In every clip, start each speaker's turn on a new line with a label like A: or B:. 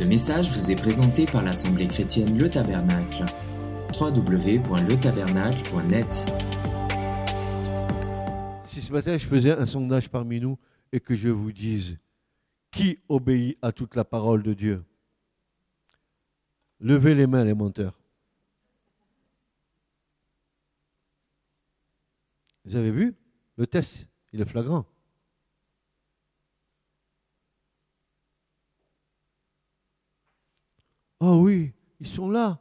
A: Ce message vous est présenté par l'Assemblée chrétienne Le Tabernacle. www.letabernacle.net
B: Si ce matin je faisais un sondage parmi nous et que je vous dise qui obéit à toute la parole de Dieu? Levez les mains les menteurs. Vous avez vu? Le test, il est flagrant. Oh oui, ils sont là.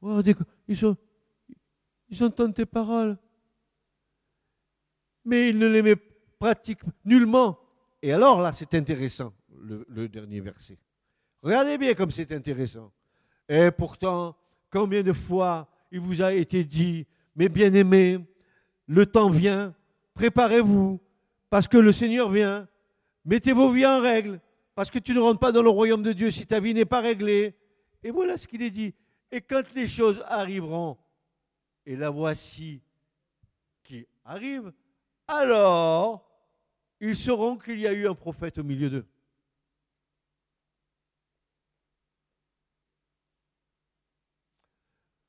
B: Oh, ils, entendent tes paroles. Mais ils ne les pratiquent nullement. Et alors là, c'est intéressant, le, le, dernier verset. Regardez bien comme c'est intéressant. Et pourtant, combien de fois il vous a été dit, mes bien-aimés, le temps vient, préparez-vous, parce que le Seigneur vient, mettez vos vies en règle, parce que tu ne rentres pas dans le royaume de Dieu si ta vie n'est pas réglée. Et voilà ce qu'il est dit. Et quand les choses arriveront, et la voici qui arrive, alors ils sauront qu'il y a eu un prophète au milieu d'eux.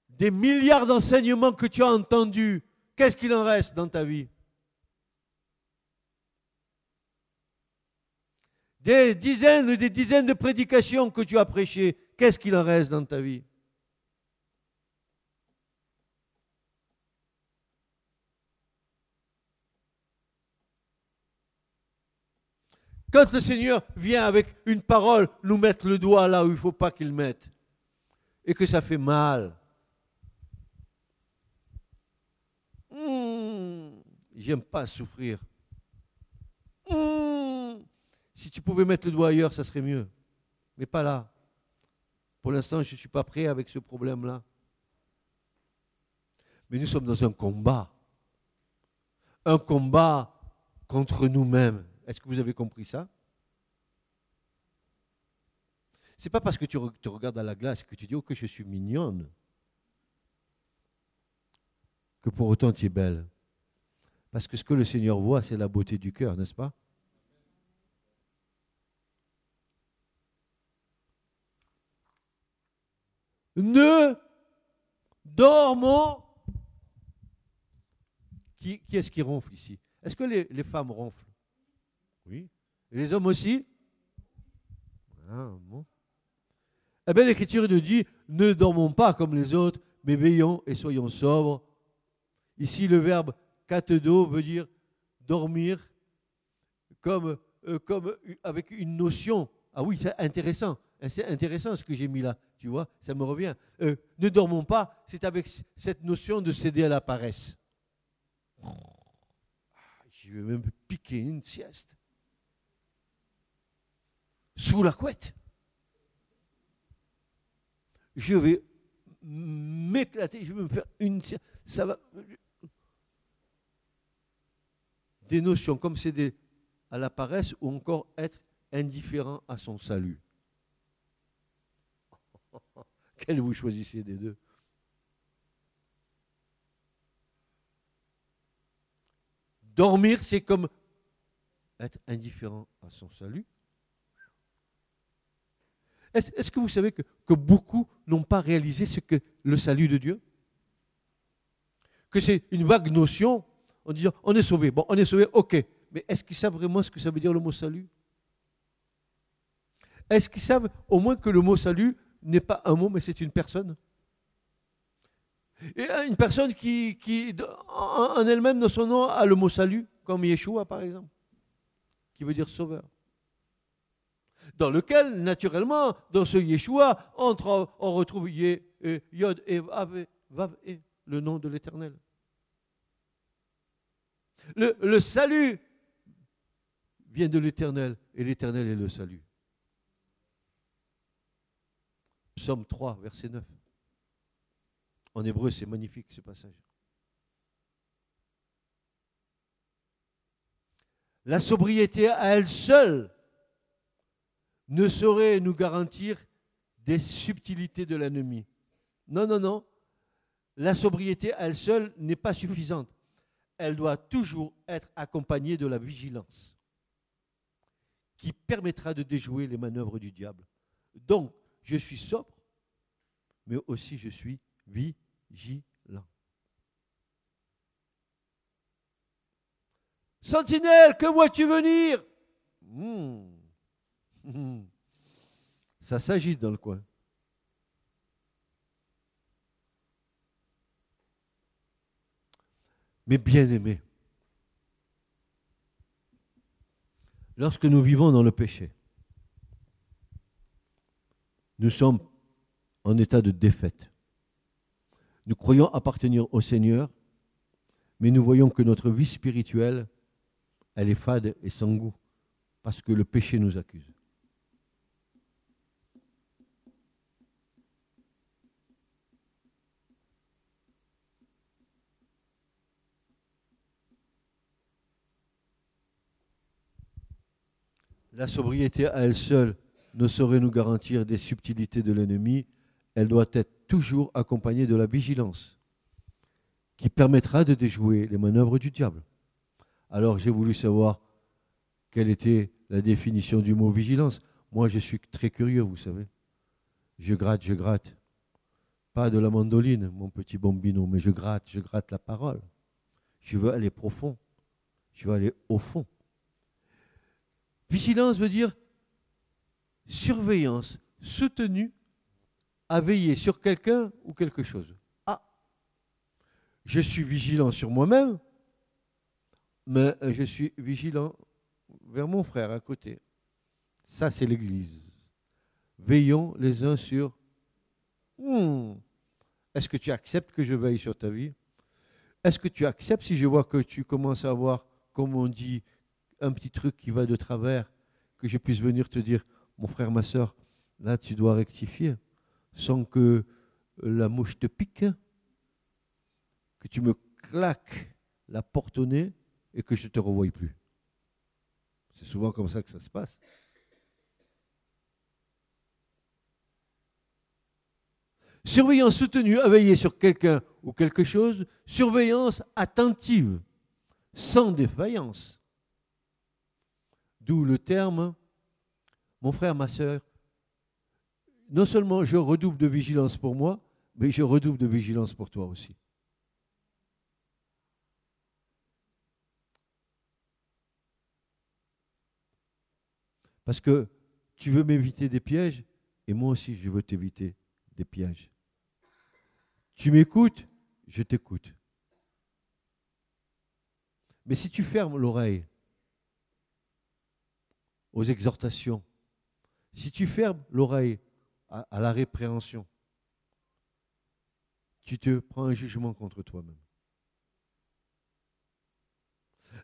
B: Des milliards d'enseignements que tu as entendus, qu'est-ce qu'il en reste dans ta vie? Des dizaines et des dizaines de prédications que tu as prêchées, qu'est-ce qu'il en reste dans ta vie? Quand le Seigneur vient avec une parole nous mettre le doigt là où il ne faut pas qu'il mette, et que ça fait mal, hmm, j'aime pas souffrir. Si tu pouvais mettre le doigt ailleurs, ça serait mieux. Mais pas là. Pour l'instant, je ne suis pas prêt avec ce problème-là. Mais nous sommes dans un combat. Un combat contre nous-mêmes. Est-ce que vous avez compris ça? C'est pas parce que tu te regardes à la glace que tu dis oh que je suis mignonne que pour autant tu es belle. Parce que ce que le Seigneur voit, c'est la beauté du cœur, n'est-ce pas? Ne dormons. Qui, est-ce qui ronfle ici? Est-ce que les, femmes ronflent? Oui. Et les hommes aussi? Ah, Eh bien, l'Écriture nous dit ne dormons pas comme les autres, mais veillons et soyons sobres. Ici, le verbe katedo veut dire dormir comme, euh, comme avec une notion. Ah oui, c'est intéressant. C'est intéressant ce que j'ai mis là. Tu vois, ça me revient. Euh, ne dormons pas, c'est avec cette notion de céder à la paresse. Ah, je vais même piquer une sieste. Sous la couette. Je vais m'éclater, je vais me faire une sieste. Ça va. Des notions comme céder à la paresse ou encore être indifférent à son salut. Quel vous choisissez des deux? Dormir, c'est comme être indifférent à son salut. Est-ce que vous savez que, que beaucoup n'ont pas réalisé ce que le salut de Dieu? Que c'est une vague notion en disant on est sauvé. Bon, on est sauvé, ok. Mais est-ce qu'ils savent vraiment ce que ça veut dire le mot salut? Est-ce qu'ils savent au moins que le mot salut n'est pas un mot, mais c'est une personne. Et une personne qui, en elle-même, dans son nom, a le mot salut, comme Yeshua par exemple, qui veut dire sauveur. Dans lequel, naturellement, dans ce Yeshua, on retrouve Yod et Vav et le nom de l'Éternel. Le salut vient de l'Éternel, et l'Éternel est le salut. Psaume 3, verset 9. En hébreu, c'est magnifique ce passage. La sobriété à elle seule ne saurait nous garantir des subtilités de l'ennemi. Non, non, non. La sobriété à elle seule n'est pas suffisante. Elle doit toujours être accompagnée de la vigilance qui permettra de déjouer les manœuvres du diable Donc, je suis sobre, mais aussi je suis vigilant. Sentinelle, que vois-tu venir? Hmm. Ça s'agite dans le coin. Mais bien aimé, lorsque nous vivons dans le péché, nous sommes en état de défaite. Nous croyons appartenir au Seigneur, mais nous voyons que notre vie spirituelle, elle est fade et sans goût, parce que le péché nous accuse. La sobriété à elle seule ne saurait nous garantir des subtilités de l'ennemi, elle doit être toujours accompagnée de la vigilance, qui permettra de déjouer les manœuvres du diable. Alors j'ai voulu savoir quelle était la définition du mot vigilance. Moi, je suis très curieux, vous savez. Je gratte, je gratte. Pas de la mandoline, mon petit bambino, mais je gratte, je gratte la parole. Je veux aller profond. Je veux aller au fond. Vigilance veut dire surveillance soutenue à veiller sur quelqu'un ou quelque chose. Ah, je suis vigilant sur moi-même, mais je suis vigilant vers mon frère à côté. Ça, c'est l'Église. Veillons les uns sur... Hmm, est-ce que tu acceptes que je veille sur ta vie? Est-ce que tu acceptes si je vois que tu commences à avoir, comme on dit, un petit truc qui va de travers, que je puisse venir te dire, mon frère, ma soeur, là tu dois rectifier, sans que la mouche te pique, que tu me claques la porte au nez et que je ne te revoie plus. C'est souvent comme ça que ça se passe. Surveillance soutenue à veiller sur quelqu'un ou quelque chose, surveillance attentive, sans défaillance. D'où le terme, mon frère, ma soeur, non seulement je redouble de vigilance pour moi, mais je redouble de vigilance pour toi aussi. Parce que tu veux m'éviter des pièges, et moi aussi je veux t'éviter des pièges. Tu m'écoutes, je t'écoute. Mais si tu fermes l'oreille aux exhortations, si tu fermes l'oreille à, la répréhension, tu te prends un jugement contre toi-même.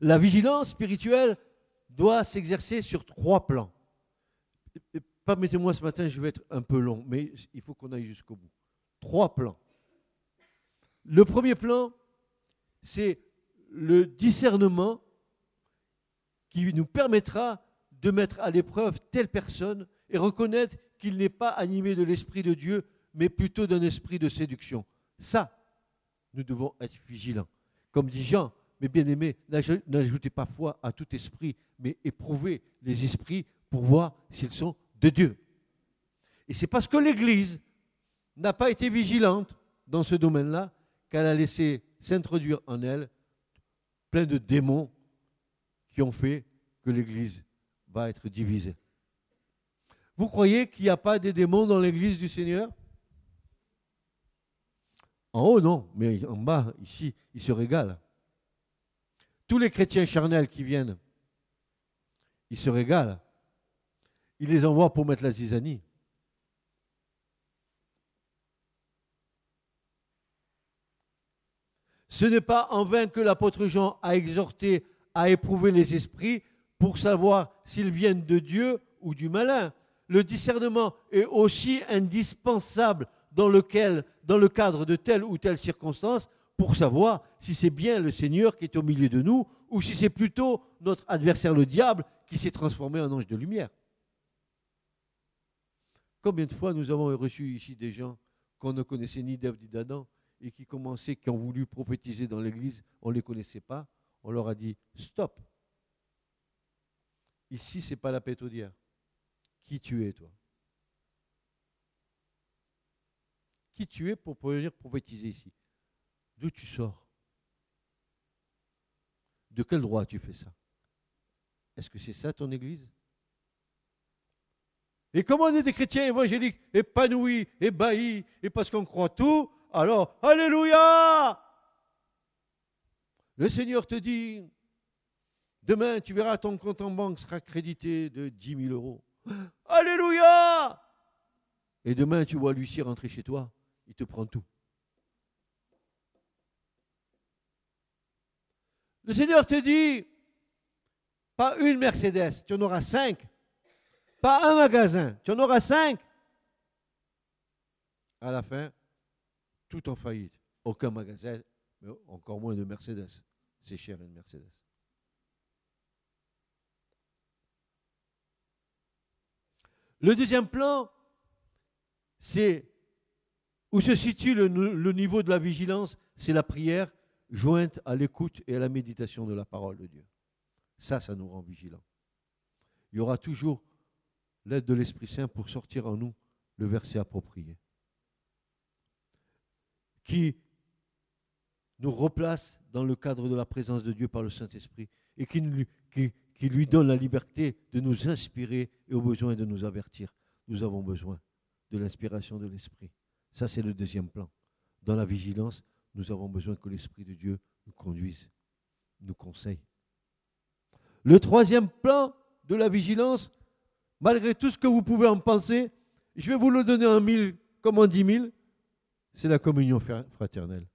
B: La vigilance spirituelle doit s'exercer sur trois plans. Permettez-moi ce matin, je vais être un peu long, mais il faut qu'on aille jusqu'au bout. Trois plans. Le premier plan, c'est le discernement qui nous permettra de mettre à l'épreuve telle personne et reconnaître qu'il n'est pas animé de l'Esprit de Dieu, mais plutôt d'un esprit de séduction. Ça, nous devons être vigilants. Comme dit Jean, mes bien-aimés, n'ajoutez pas foi à tout esprit, mais éprouvez les esprits pour voir s'ils sont de Dieu. Et c'est parce que l'Église n'a pas été vigilante dans ce domaine-là qu'elle a laissé s'introduire en elle plein de démons qui ont fait que l'Église va être divisé. Vous croyez qu'il n'y a pas des démons dans l'église du Seigneur? En haut, non, mais en bas, ici, ils se régalent. Tous les chrétiens charnels qui viennent, ils se régalent. Ils les envoient pour mettre la zizanie. Ce n'est pas en vain que l'apôtre Jean a exhorté à éprouver les esprits pour savoir s'ils viennent de Dieu ou du malin. Le discernement est aussi indispensable dans, lequel, dans le cadre de telle ou telle circonstance pour savoir si c'est bien le Seigneur qui est au milieu de nous ou si c'est plutôt notre adversaire le diable qui s'est transformé en ange de lumière. Combien de fois nous avons reçu ici des gens qu'on ne connaissait ni d'Ève ni d'Adam et qui commençaient, qui ont voulu prophétiser dans l'église, on ne les connaissait pas, on leur a dit stop, Ici, ce n'est pas la pétaudière. Qui tu es, toi? Qui tu es pour venir prophétiser ici? D'où tu sors? De quel droit tu fais ça? Est-ce que c'est ça ton église? Et comme on est des chrétiens évangéliques épanouis, ébahis, et parce qu'on croit tout, alors, Alléluia! Le Seigneur te dit, demain tu verras ton compte en banque sera crédité de 10 000 euros. Alléluia Et demain tu vois Lucie rentrer chez toi, il te prend tout. Le Seigneur te dit, pas une Mercedes, tu en auras cinq. Pas un magasin, tu en auras cinq. À la fin, tout en faillite. Aucun magasin, mais encore moins de Mercedes. C'est cher une Mercedes. Le deuxième plan, c'est où se situe le, niveau de la vigilance, c'est la prière jointe à l'écoute et à la méditation de la parole de Dieu. Ça, ça nous rend vigilants. Il y aura toujours l'aide de l'Esprit Saint pour sortir en nous le verset approprié qui nous replace dans le cadre de la présence de Dieu par le Saint-Esprit et qui, lui donne la liberté de nous inspirer et au besoin de nous avertir. Nous avons besoin de l'inspiration de l'Esprit. Ça, c'est le deuxième plan. Dans la vigilance, nous avons besoin que l'Esprit de Dieu nous conduise, nous conseille. Le troisième plan de la vigilance, malgré tout ce que vous pouvez en penser, je vais vous le donner en mille comme en dix mille c'est la communion fraternelle.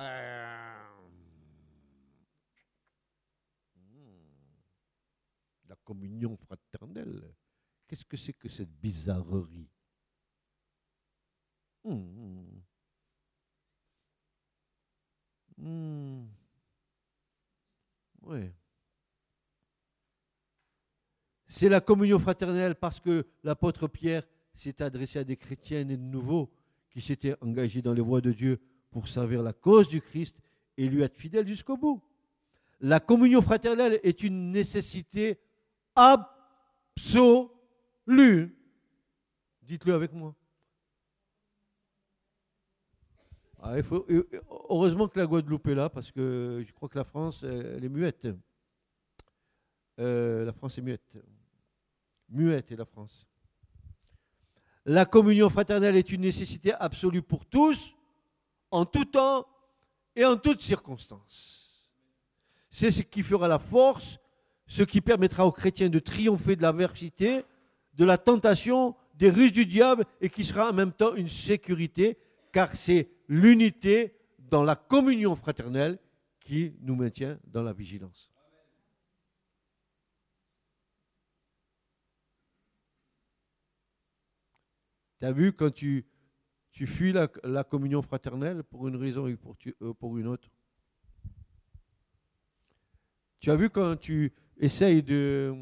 B: Euh, communion fraternelle, qu'est-ce que c'est que cette bizarrerie? Hmm. Hmm. Oui. C'est la communion fraternelle parce que l'apôtre Pierre s'est adressé à des chrétiens nés de nouveau qui s'étaient engagés dans les voies de Dieu pour servir la cause du Christ et lui être fidèles jusqu'au bout. La communion fraternelle est une nécessité absolue. Dites-le avec moi. Ah, heureusement que la Guadeloupe est là, parce que je crois que la France, elle est muette. Euh, la France est muette. Muette est la France. La communion fraternelle est une nécessité absolue pour tous, en tout temps et en toutes circonstances. C'est ce qui fera la force, ce qui permettra aux chrétiens de triompher de l'adversité, de la tentation, des ruses du diable et qui sera en même temps une sécurité, car c'est l'unité dans la communion fraternelle qui nous maintient dans la vigilance. Tu as vu quand tu, tu fuis la, communion fraternelle pour une raison ou pour, euh, pour une autre? Tu as vu quand tu essayes de,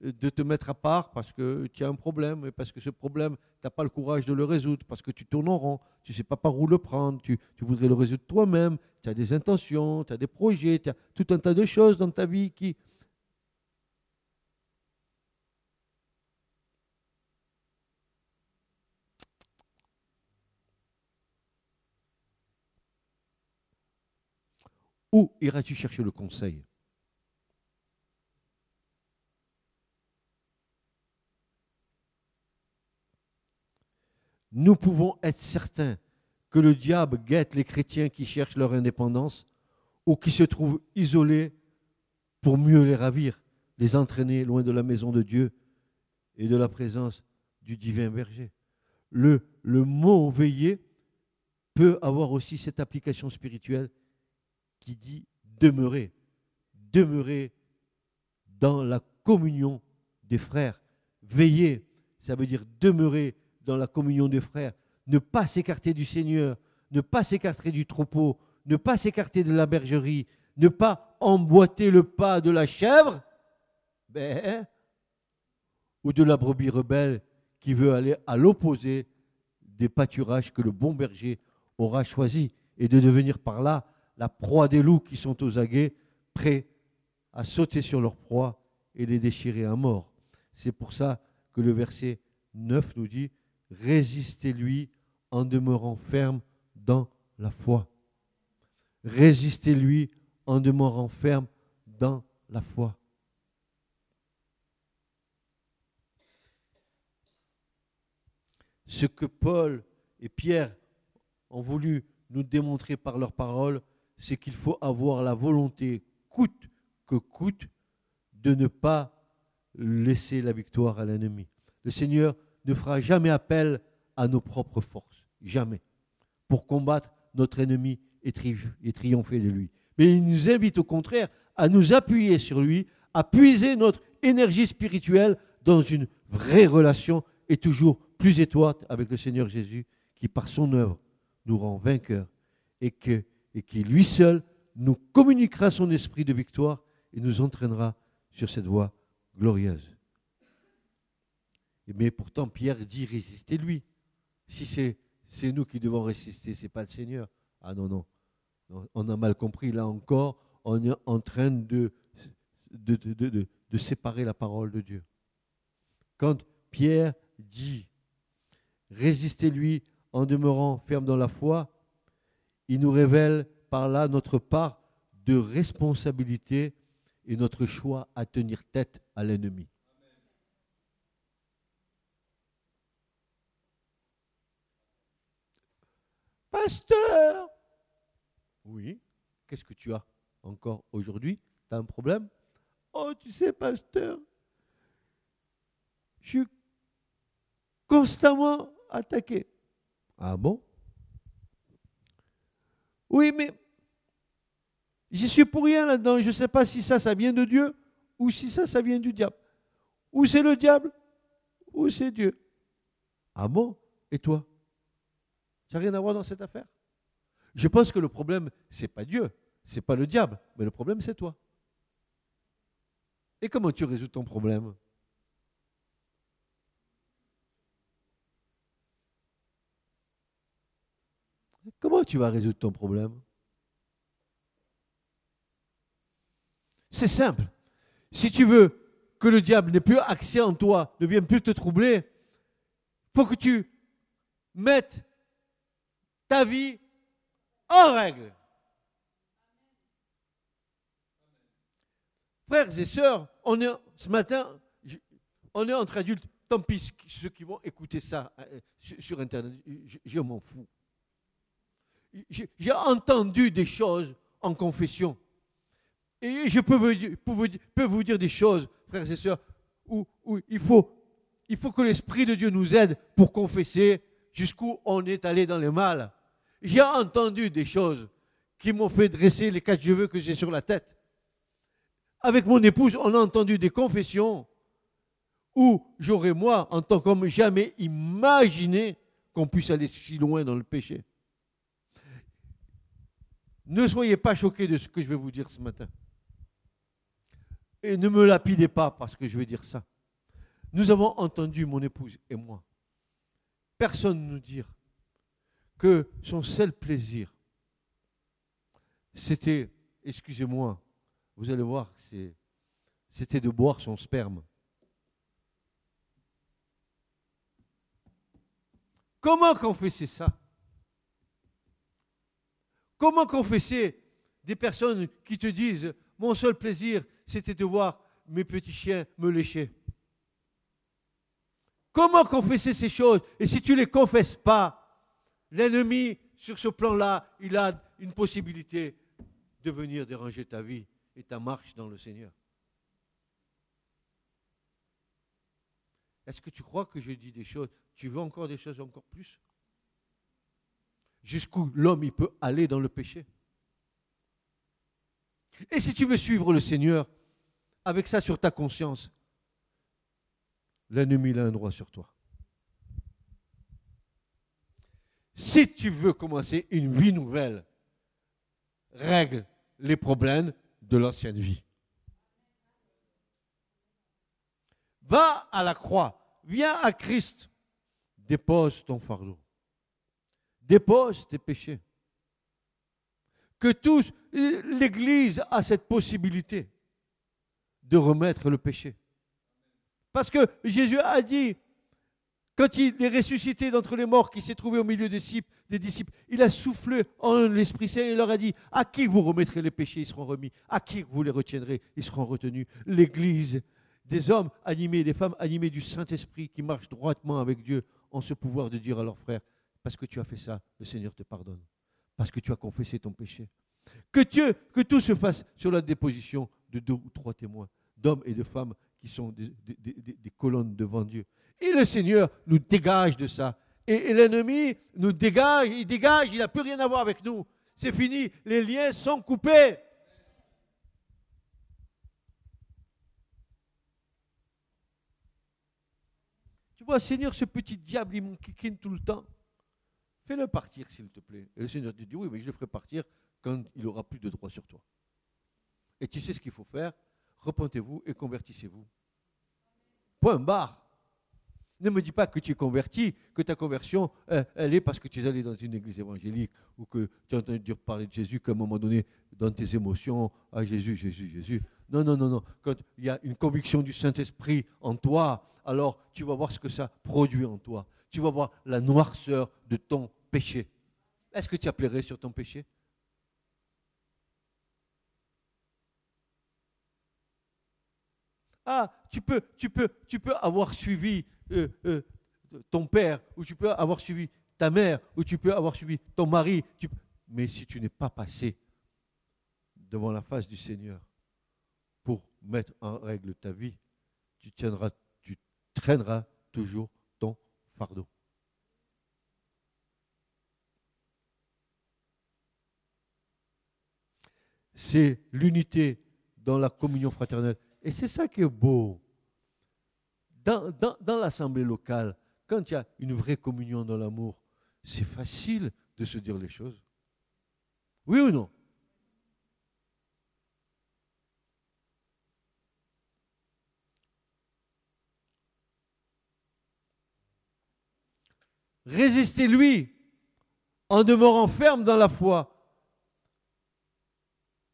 B: de te mettre à part parce que tu as un problème et parce que ce problème, tu n'as pas le courage de le résoudre, parce que tu tournes en rond, tu ne sais pas par où le prendre, tu, tu voudrais le résoudre toi-même, tu as des intentions, tu as des projets, tu as tout un tas de choses dans ta vie qui, Où iras-tu chercher le conseil? Nous pouvons être certains que le diable guette les chrétiens qui cherchent leur indépendance ou qui se trouvent isolés pour mieux les ravir, les entraîner loin de la maison de Dieu et de la présence du divin berger. Le, le mot veiller peut avoir aussi cette application spirituelle qui dit demeurer. Demeurer dans la communion des frères. Veiller, ça veut dire demeurer dans la communion des frères. Ne pas s'écarter du Seigneur, ne pas s'écarter du troupeau, ne pas s'écarter de la bergerie, ne pas emboîter le pas de la chèvre ben, ou de la brebis rebelle qui veut aller à l'opposé des pâturages que le bon berger aura choisi et de devenir par là la proie des loups qui sont aux aguets, prêts à sauter sur leur proie et les déchirer à mort. C'est pour ça que le verset 9 nous dit Résistez-lui en demeurant ferme dans la foi. Résistez-lui en demeurant ferme dans la foi. Ce que Paul et Pierre ont voulu nous démontrer par leurs paroles, c'est qu'il faut avoir la volonté, coûte que coûte, de ne pas laisser la victoire à l'ennemi. Le Seigneur ne fera jamais appel à nos propres forces, jamais, pour combattre notre ennemi et, triompher de lui. Mais il nous invite au contraire à nous appuyer sur lui, à puiser notre énergie spirituelle dans une vraie relation et toujours plus étroite avec le Seigneur Jésus, qui par son œuvre nous rend vainqueurs et, qui lui seul nous communiquera son esprit de victoire et nous entraînera sur cette voie glorieuse. Mais pourtant, Pierre dit résistez-lui. Si c'est, c'est nous qui devons résister, ce n'est pas le Seigneur. Ah non, non. On a mal compris. Là encore, on est en train de, de, de, de séparer la parole de Dieu. Quand Pierre dit résistez-lui en demeurant ferme dans la foi, il nous révèle par là notre part de responsabilité et notre choix à tenir tête à l'ennemi. Pasteur Oui, qu'est-ce que tu as encore aujourd'hui? Tu as un problème? Oh, tu sais, pasteur, je suis constamment attaqué. Ah bon? Oui, mais j'y suis pour rien là-dedans. Je ne sais pas si ça, ça vient de Dieu ou si ça, ça vient du diable. Ou c'est le diable ou c'est Dieu. Ah bon? Et toi? Ça n'a rien à voir dans cette affaire Je pense que le problème, ce n'est pas Dieu, ce n'est pas le diable, mais le problème, c'est toi. Et comment tu résous ton problème? Comment tu vas résoudre ton problème? C'est simple. Si tu veux que le diable n'ait plus accès en toi, ne vienne plus te troubler, il faut que tu mettes ta vie en règle. Frères et sœurs, on est, ce matin, on est entre adultes. Tant pis ceux qui vont écouter ça euh, sur Internet, je m'en fous j'ai entendu des choses en confession. Et je peux vous, dire des choses, frères et sœurs, où, il, faut, il faut que l'Esprit de Dieu nous aide pour confesser jusqu'où on est allé dans le mal. J'ai entendu des choses qui m'ont fait dresser les quatre cheveux que j'ai sur la tête. Avec mon épouse, on a entendu des confessions où j'aurais, moi, en tant qu'homme, jamais imaginé qu'on puisse aller si loin dans le péché. Ne soyez pas choqués de ce que je vais vous dire ce matin. Et ne me lapidez pas parce que je vais dire ça. Nous avons entendu, mon épouse et moi, personne nous dire que son seul plaisir, c'était, excusez-moi, vous allez voir, c'était de boire son sperme. Comment confesser ça? Comment confesser des personnes qui te disent Mon seul plaisir, c'était de voir mes petits chiens me lécher? Comment confesser ces choses? Et si tu ne les confesses pas, l'ennemi, sur ce plan-là, il a une possibilité de venir déranger ta vie et ta marche dans le Seigneur. Est-ce que tu crois que je dis des choses? Tu veux encore des choses encore plus? Jusqu'où l'homme il peut aller dans le péché? Et si tu veux suivre le Seigneur avec ça sur ta conscience, l'ennemi a un droit sur toi. Si tu veux commencer une vie nouvelle, règle les problèmes de l'ancienne vie. Va à la croix, viens à Christ, dépose ton fardeau dépose tes péchés. Que tous, l'Église a cette possibilité de remettre le péché. Parce que Jésus a dit, Quand il est ressuscité d'entre les morts, qui s'est trouvé au milieu des disciples, il a soufflé en l'Esprit Saint et leur a dit À qui vous remettrez les péchés Ils seront remis. À qui vous les retiendrez Ils seront retenus. L'Église, des hommes animés, des femmes animées du Saint-Esprit qui marchent droitement avec Dieu, ont ce pouvoir de dire à leurs frères Parce que tu as fait ça, le Seigneur te pardonne. Parce que tu as confessé ton péché. Que Dieu, que tout se fasse sur la déposition de deux ou trois témoins, d'hommes et de femmes qui sont des, colonnes devant Dieu. Et le Seigneur nous dégage de ça. Et, l'ennemi nous dégage, il dégage, il n'a plus rien à voir avec nous. C'est fini, les liens sont coupés. Tu vois, Seigneur, ce petit diable, il m'enquiquine tout le temps. Fais-le partir, s'il te plaît. Et le Seigneur te dit, oui, mais je le ferai partir quand il aura plus de droit sur toi. Et tu sais ce qu'il faut faire? Repentez-vous et convertissez-vous. Point barre. Ne me dis pas que tu es converti, que ta conversion, euh, elle est parce que tu es allé dans une église évangélique ou que tu as entendu parler de Jésus qu'à un moment donné, dans tes émotions, ah Jésus, Jésus, Jésus. Non, non, non, non. Quand il y a une conviction du Saint-Esprit en toi, alors tu vas voir ce que ça produit en toi. Tu vas voir la noirceur de ton péché. Est-ce que tu as pleuré sur ton péché? Ah, tu peux, tu peux, tu peux avoir suivi euh, euh, ton père, ou tu peux avoir suivi ta mère, ou tu peux avoir suivi ton mari. Mais si tu n'es pas passé devant la face du Seigneur pour mettre en règle ta vie, tu tiendras, tu traîneras toujours ton fardeau. C'est l'unité dans la communion fraternelle. Et c'est ça qui est beau dans, l'assemblée locale, quand il y a une vraie communion dans l'amour, c'est facile de se dire les choses. Oui ou non? Résistez-lui en demeurant ferme dans la foi.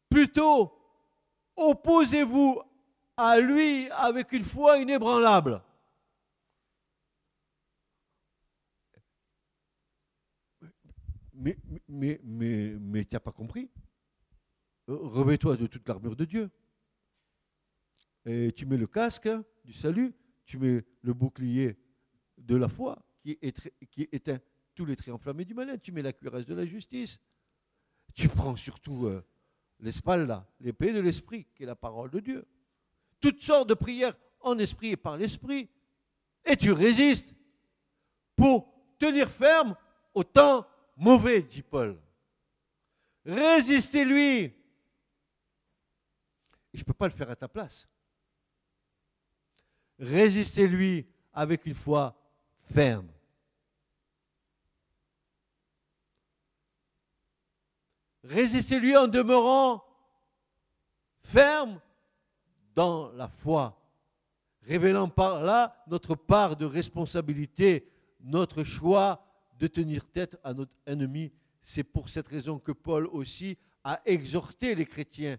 B: Plutôt, opposez-vous à lui avec une foi inébranlable. Mais, mais, mais, mais tu n'as pas compris. Revais-toi de toute l'armure de Dieu. Et tu mets le casque du salut, tu mets le bouclier de la foi qui, qui éteint tous les traits enflammés du malin, tu mets la cuirasse de la justice. Tu prends surtout euh, l'espalda, l'épée de l'esprit, qui est la parole de Dieu toutes sortes de prières en esprit et par l'esprit, et tu résistes pour tenir ferme au temps mauvais, dit Paul. Résistez-lui. Je ne peux pas le faire à ta place. Résistez-lui avec une foi ferme. Résistez-lui en demeurant ferme dans la foi, révélant par là notre part de responsabilité, notre choix de tenir tête à notre ennemi. C'est pour cette raison que Paul aussi a exhorté les chrétiens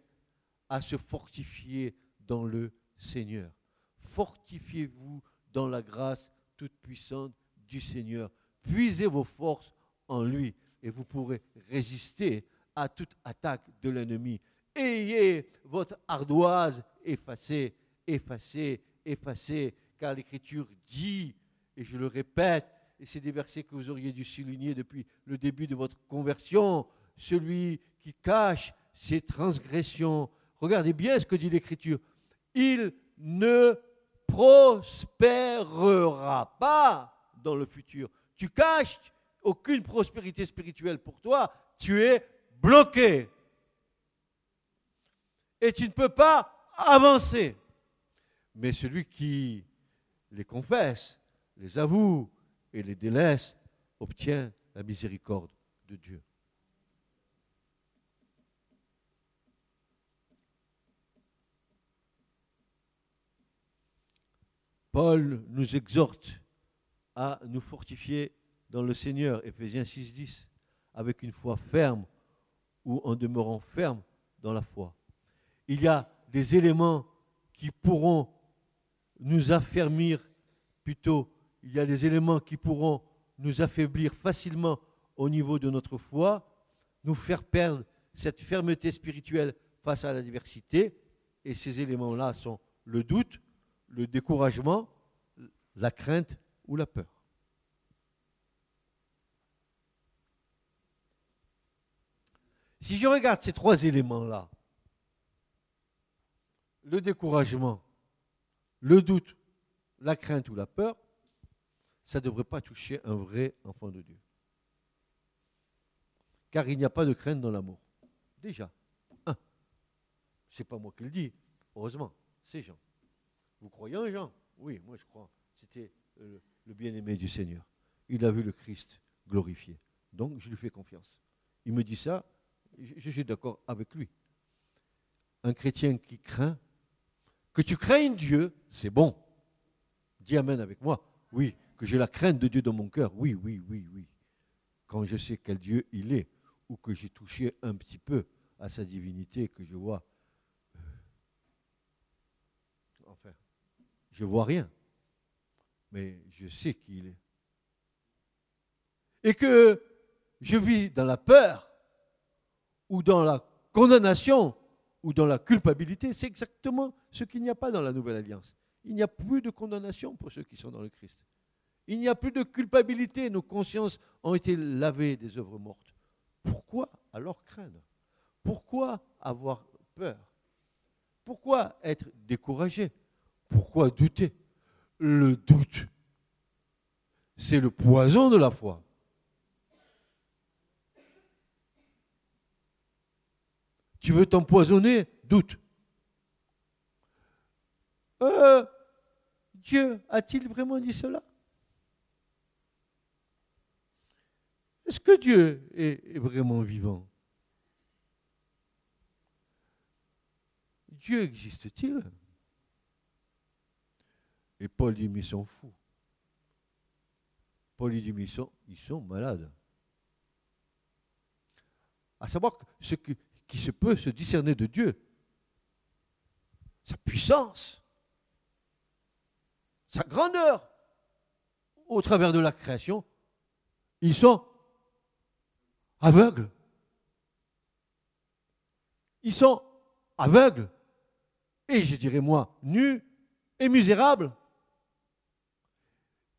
B: à se fortifier dans le Seigneur. Fortifiez-vous dans la grâce toute puissante du Seigneur. Puisez vos forces en lui et vous pourrez résister à toute attaque de l'ennemi. Ayez votre ardoise effacée, effacée, effacée, car l'Écriture dit, et je le répète, et c'est des versets que vous auriez dû souligner depuis le début de votre conversion, celui qui cache ses transgressions. Regardez bien ce que dit l'Écriture. Il ne prospérera pas dans le futur. Tu caches aucune prospérité spirituelle pour toi, tu es bloqué et tu ne peux pas avancer. Mais celui qui les confesse, les avoue et les délaisse obtient la miséricorde de Dieu. Paul nous exhorte à nous fortifier dans le Seigneur, Ephésiens 6.10, avec une foi ferme ou en demeurant ferme dans la foi il y a des éléments qui pourront nous affermir plutôt il y a des éléments qui pourront nous affaiblir facilement au niveau de notre foi, nous faire perdre cette fermeté spirituelle face à la diversité. Et ces éléments-là sont le doute, le découragement, la crainte ou la peur. Si je regarde ces trois éléments-là, le découragement, le doute, la crainte ou la peur, ça ne devrait pas toucher un vrai enfant de Dieu. Car il n'y a pas de crainte dans l'amour. Déjà. Un. Ce n'est pas moi qui le dis, heureusement, c'est Jean. Vous croyez en Jean? Oui, moi je crois. C'était euh, le bien-aimé du Seigneur. Il a vu le Christ glorifié. Donc je lui fais confiance. Il me dit ça, je suis d'accord avec lui. Un chrétien qui craint, que tu craignes Dieu, c'est bon. Dis Amen avec moi. Oui, que j'ai la crainte de Dieu dans mon cœur. Oui, oui, oui, oui. Quand je sais quel Dieu il est, ou que j'ai touché un petit peu à sa divinité, que je vois. Euh, enfin, je vois rien. Mais je sais qui il est. Et que je vis dans la peur ou dans la condamnation ou dans la culpabilité, c'est exactement ce qu'il n'y a pas dans la Nouvelle Alliance. Il n'y a plus de condamnation pour ceux qui sont dans le Christ. Il n'y a plus de culpabilité. Nos consciences ont été lavées des œuvres mortes. Pourquoi alors craindre? Pourquoi avoir peur? Pourquoi être découragé? Pourquoi douter? Le doute, c'est le poison de la foi. Tu veux t'empoisonner? Doute. Euh, Dieu a-t-il vraiment dit cela? Est-ce que Dieu est, vraiment vivant? Dieu existe-t-il? Et Paul dit, mais ils sont fous. Paul dit, mais ils sont, ils malades. À savoir que ce que qui se peut se discerner de Dieu. Sa puissance, sa grandeur au travers de la création, ils sont aveugles. Ils sont aveugles. Et je dirais moi, nus et misérables.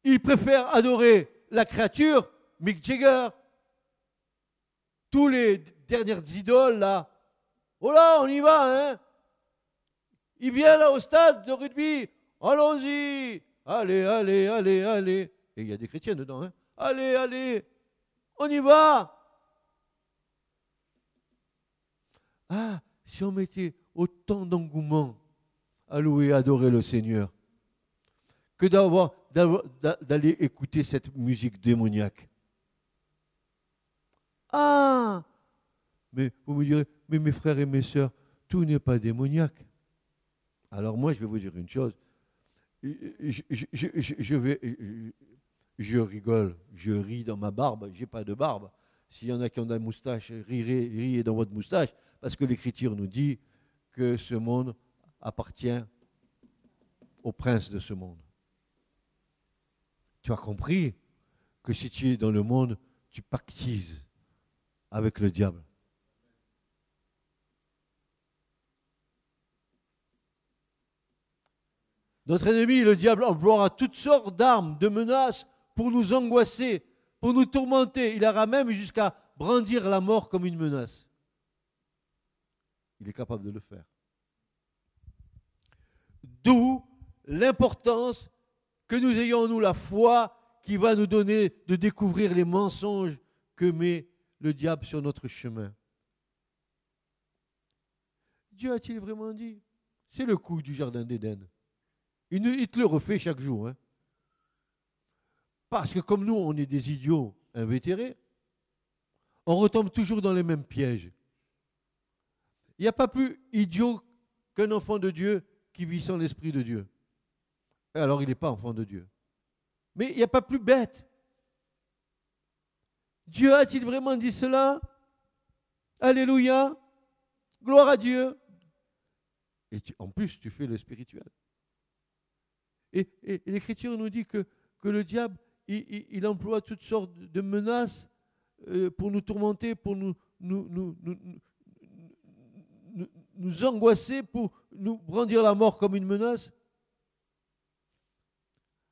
B: Ils préfèrent adorer la créature, Mick Jagger, tous les dernières idoles là. Oh là, on y va, hein Il vient là au stade de rugby. Allons-y. Allez, allez, allez, allez. Et il y a des chrétiens dedans, hein Allez, allez. On y va. Ah, si on mettait autant d'engouement à louer et adorer le Seigneur que d'avoir d'aller écouter cette musique démoniaque. Ah Mais vous me direz, mais mes frères et mes sœurs, tout n'est pas démoniaque. Alors moi, je vais vous dire une chose. Je, rigole, je ris dans ma barbe, j'ai pas de barbe. S'il y en a qui ont des moustaches, riez, riez dans votre moustache, parce que l'Écriture nous dit que ce monde appartient au prince de ce monde. Tu as compris que si tu es dans le monde, tu pactises avec le diable. Notre ennemi, le diable, emploiera toutes sortes d'armes, de menaces pour nous angoisser, pour nous tourmenter. Il ira même jusqu'à brandir la mort comme une menace. Il est capable de le faire. D'où l'importance que nous ayons, nous, la foi qui va nous donner de découvrir les mensonges que met le diable sur notre chemin. Dieu a-t-il vraiment dit? C'est le coup du jardin d'Éden. Il, te le refait chaque jour. Hein. Parce que comme nous, on est des idiots invétérés, on retombe toujours dans les mêmes pièges. Il n'y a pas plus idiot qu'un enfant de Dieu qui vit sans l'Esprit de Dieu. Alors il n'est pas enfant de Dieu. Mais il n'y a pas plus bête Dieu a-t-il vraiment dit cela? Alléluia. Gloire à Dieu. Et en plus, tu fais le spirituel. Et, l'Écriture nous dit que, le diable, il, emploie toutes sortes de menaces euh, pour nous tourmenter, pour nous, nous, nous, nous, nous angoisser, pour nous brandir la mort comme une menace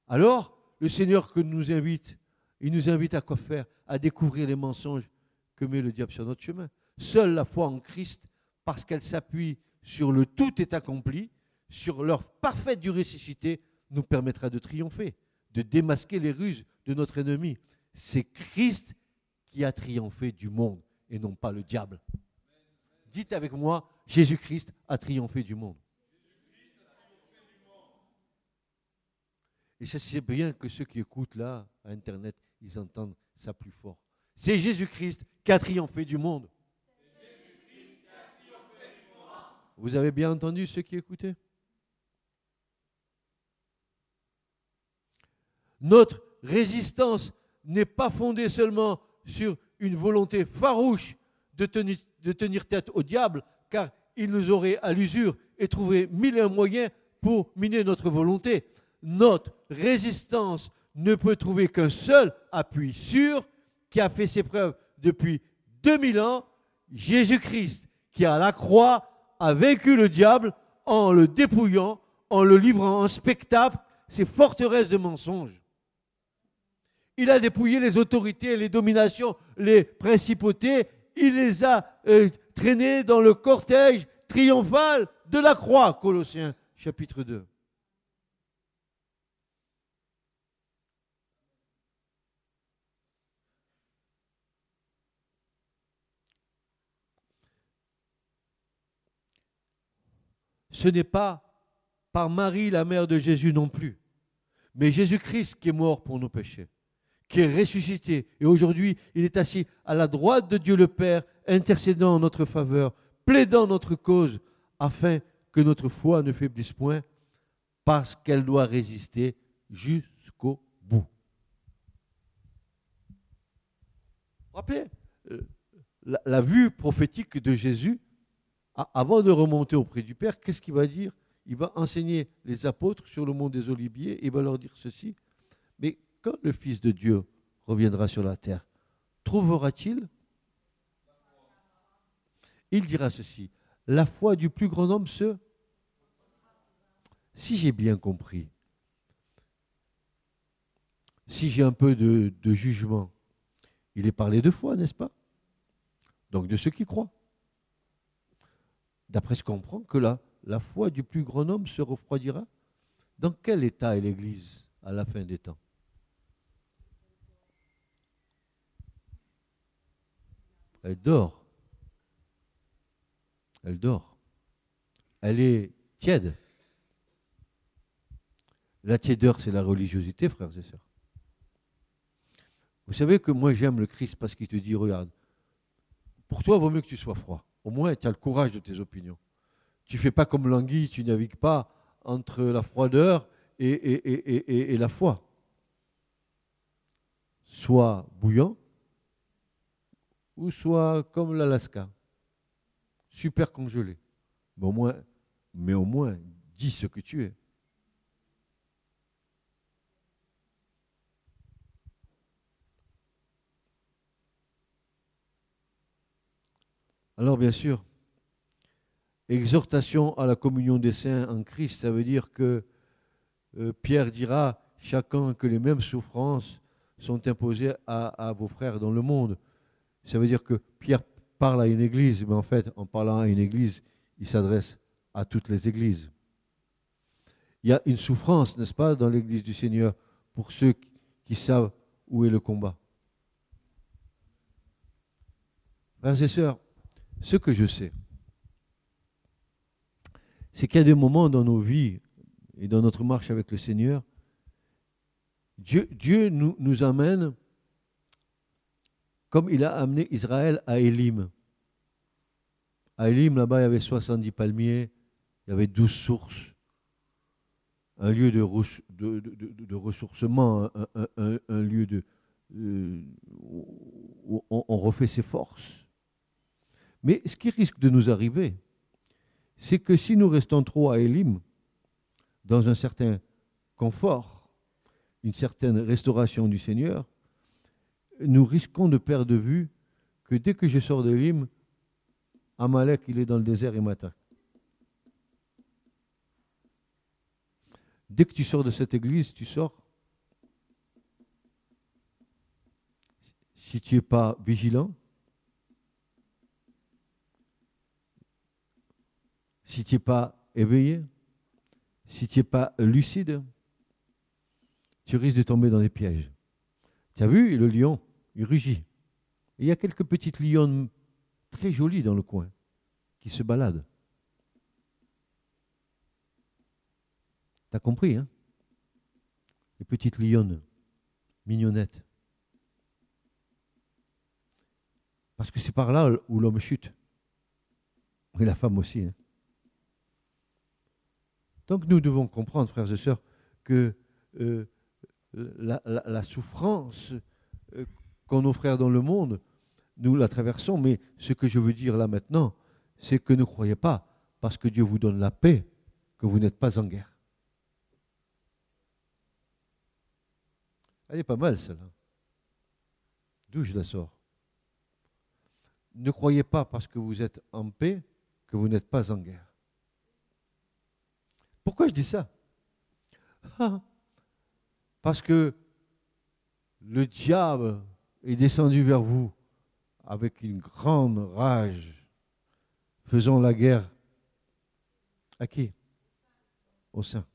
B: Alors, le Seigneur que nous invite, il nous invite à quoi faire? À découvrir les mensonges que met le diable sur notre chemin. Seule la foi en Christ, parce qu'elle s'appuie sur le tout est accompli, sur l'heure parfaite du ressuscité, nous permettra de triompher, de démasquer les ruses de notre ennemi. C'est Christ qui a triomphé du monde et non pas le diable. Dites avec moi, Jésus-Christ a triomphé du monde. Et c'est bien que ceux qui écoutent là, à Internet, ils entendent ça plus fort. C'est Jésus-Christ qui a triomphé du monde. Vous avez bien entendu ceux qui écoutaient? Notre résistance n'est pas fondée seulement sur une volonté farouche de tenir, tête au diable, car il nous aurait à l'usure et trouvé mille moyens pour miner notre volonté. Notre résistance ne peut trouver qu'un seul appui sûr qui a fait ses preuves depuis 2000 ans, Jésus-Christ, qui à la croix a vaincu le diable en le dépouillant, en le livrant en spectacle, ses forteresses de mensonges. Il a dépouillé les autorités, les dominations, les principautés. Il les a euh, traînés dans le cortège triomphal de la croix, Colossiens chapitre 2. Ce n'est pas par Marie, la mère de Jésus non plus, mais Jésus-Christ qui est mort pour nos péchés, qui est ressuscité. Et aujourd'hui, il est assis à la droite de Dieu le Père, intercédant en notre faveur, plaidant notre cause, afin que notre foi ne faiblisse point, parce qu'elle doit résister jusqu'au bout. Rappelez, euh, la vue prophétique de Jésus avant de remonter auprès du Père, qu'est-ce qu'il va dire? Il va enseigner les apôtres sur le mont des Oliviers et il va leur dire ceci. Mais quand le Fils de Dieu reviendra sur la terre, trouvera-t-il? Il dira ceci. La foi du plus grand homme se... Si j'ai bien compris, si j'ai un peu de, de jugement, il est parlé de foi, n'est-ce pas? Donc de ceux qui croient d'après ce qu'on comprend, que la, la foi du plus grand homme se refroidira Dans quel état est l'Église à la fin des temps? Elle dort. Elle dort. Elle est tiède. La tiédeur, c'est la religiosité, frères et sœurs. Vous savez que moi j'aime le Christ parce qu'il te dit, regarde, pour toi, il vaut mieux que tu sois froid. Au moins, tu as le courage de tes opinions. Tu fais pas comme l'anguille, tu navigues pas entre la froideur et, la foi. Soit bouillant, ou soit comme l'Alaska, super congelé. Mais au mais au moins, dis ce que tu es. Alors bien sûr, exhortation à la communion des saints en Christ, ça veut dire que euh, Pierre dira chacun que les mêmes souffrances sont imposées à, vos frères dans le monde. Ça veut dire que Pierre parle à une église, mais en fait, en parlant à une église, il s'adresse à toutes les églises. Il y a une souffrance, n'est-ce pas, dans l'église du Seigneur pour ceux qui savent où est le combat. Frères et sœurs, ce que je sais, c'est qu'il y a des moments dans nos vies et dans notre marche avec le Seigneur, Dieu, nous, amène comme il a amené Israël à Élim. À Élim, là-bas, il y avait 70 palmiers, il y avait 12 sources, un lieu de, ressourcement, un, lieu euh, où on refait ses forces. Mais ce qui risque de nous arriver, c'est que si nous restons trop à Elim, dans un certain confort, une certaine restauration du Seigneur, nous risquons de perdre de vue que dès que je sors de l'hymne, Amalek, il est dans le désert et m'attaque. Dès que tu sors de cette église, tu sors. Si tu n'es pas vigilant, si tu n'es pas éveillé, si tu n'es pas lucide, tu risques de tomber dans des pièges. Tu as vu le lion Il rugit. il y a quelques petites lionnes très jolies dans le coin qui se baladent. T'as compris, hein? Les petites lionnes, mignonnettes. Parce que c'est par là où l'homme chute. Et la femme aussi. Hein donc nous devons comprendre, frères et sœurs, que euh, la, souffrance euh, qu'ont nos frères dans le monde, nous la traversons, mais ce que je veux dire là maintenant, c'est que ne croyez pas, parce que Dieu vous donne la paix, que vous n'êtes pas en guerre. Elle est pas mal celle-là. D'où je la sors? Ne croyez pas parce que vous êtes en paix que vous n'êtes pas en guerre. Pourquoi je dis ça? Ah, Parce que le diable est descendu vers vous avec une grande rage, faisant la guerre à qui? Au sein.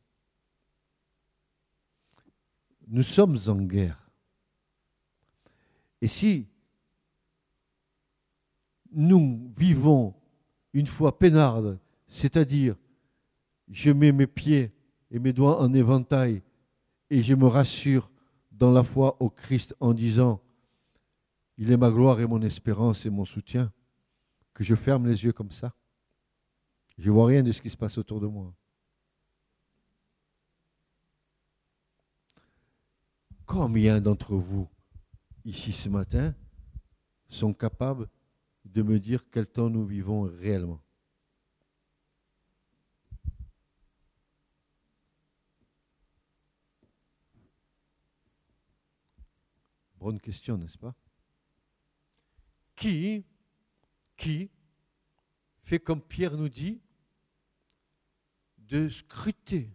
B: Nous sommes en guerre. Et si nous vivons une foi peinarde, c'est-à-dire je mets mes pieds et mes doigts en éventail et je me rassure dans la foi au Christ en disant, il est ma gloire et mon espérance et mon soutien, que je ferme les yeux comme ça. Je ne vois rien de ce qui se passe autour de moi. Combien d'entre vous, ici ce matin, sont capables de me dire quel temps nous vivons réellement? Bonne question, n'est-ce pas? Qui, qui fait comme Pierre nous dit, de scruter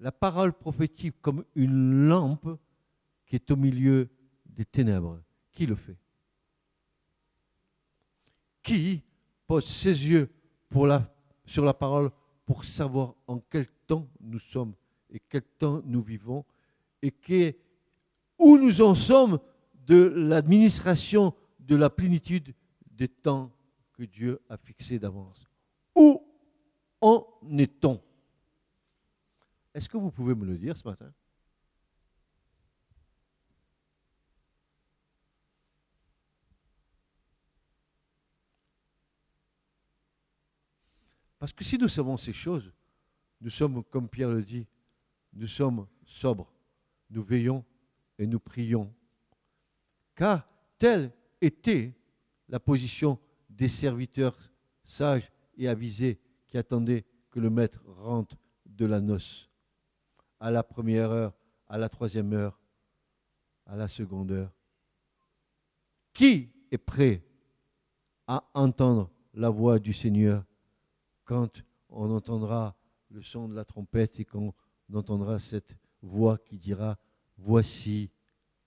B: la parole prophétique comme une lampe qui est au milieu des ténèbres? Qui le fait? Qui pose ses yeux sur la parole pour savoir en quel temps nous sommes et quel temps nous vivons et qui est où nous en sommes de l'administration de la plénitude des temps que Dieu a fixés d'avance. Où en est-on? Est-ce que vous pouvez me le dire ce matin? Parce que si nous savons ces choses, nous sommes, comme Pierre le dit, nous sommes sobres, nous veillons et nous prions. Car telle était la position des serviteurs sages et avisés qui attendaient que le maître rentre de la noce. À la première heure, à la troisième heure, à la seconde heure. Qui est prêt à entendre la voix du Seigneur quand on entendra le son de la trompette et qu'on entendra cette voix qui dira voici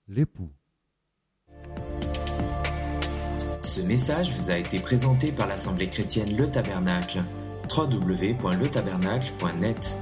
B: l'époux.
A: Ce message vous a été présenté par l'Assemblée chrétienne Le Tabernacle. www.letabernacle.net